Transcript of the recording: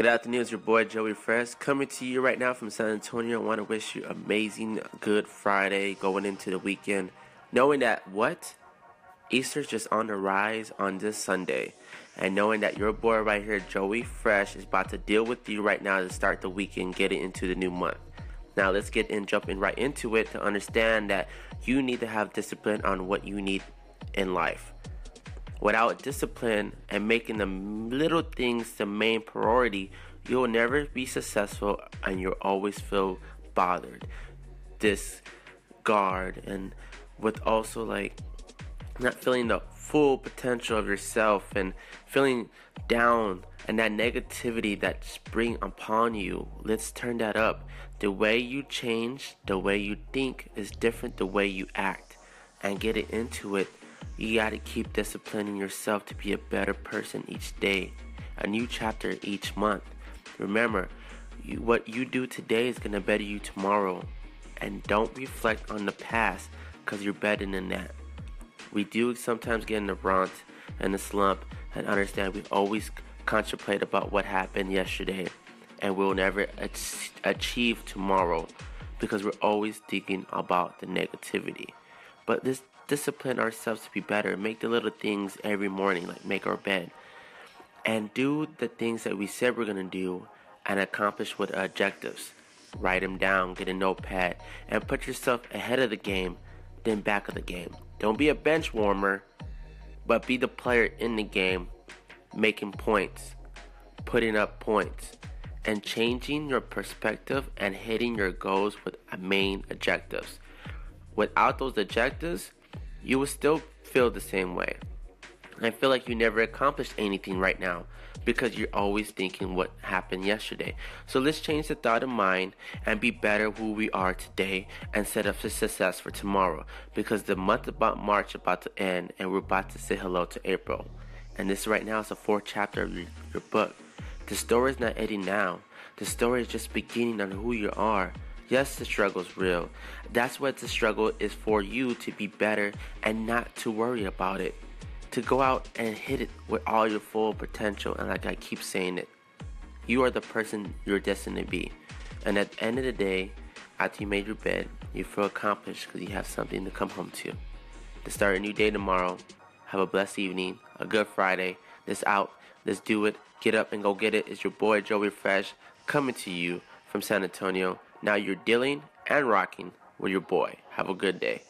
Good afternoon, it's your boy Joey Fresh coming to you right now from San Antonio. I want to wish you amazing good Friday going into the weekend, knowing that what Easter's just on the rise on this Sunday, and knowing that your boy right here, Joey Fresh, is about to deal with you right now to start the weekend, get it into the new month. Now let's get in, jumping right into it to understand that you need to have discipline on what you need in life. Without discipline and making the little things the main priority, you'll never be successful and you'll always feel bothered, discard, and with also like not feeling the full potential of yourself and feeling down and that negativity that spring upon you. Let's turn that up. The way you change, the way you think is different the way you act and get it into it you got to keep disciplining yourself to be a better person each day, a new chapter each month. Remember, you, what you do today is to better you tomorrow. And don't reflect on the past because you're better than that. We do sometimes get in the brunt and the slump and understand we always contemplate about what happened yesterday and we'll never achieve tomorrow because we're always thinking about the negativity. But this discipline ourselves to be better. Make the little things every morning, like make our bed. And do the things that we said we're to do and accomplish with objectives. Write them down, get a notepad, and put yourself ahead of the game, then back of the game. Don't be a bench warmer, but be the player in the game, making points, putting up points, and changing your perspective and hitting your goals with main objectives. Without those objectives, you will still feel the same way. I feel like you never accomplished anything right now because you're always thinking what happened yesterday. So let's change the thought of mind and be better who we are today and set up for success for tomorrow because the month about March about to end and we're about to say hello to April. And this right now is the fourth chapter of your, your book. The story is not ending now. The story is just beginning on who you are Yes, the struggle is real. That's what the struggle is for you to be better and not to worry about it. To go out and hit it with all your full potential. And like I keep saying it, you are the person you're destined to be. And at the end of the day, after you made your bed, you feel accomplished because you have something to come home to. To start a new day tomorrow, have a blessed evening, a good Friday. Let's out, let's do it. Get up and go get it. It's your boy Joey Fresh coming to you from San Antonio. Now you're dealing and rocking with your boy. Have a good day.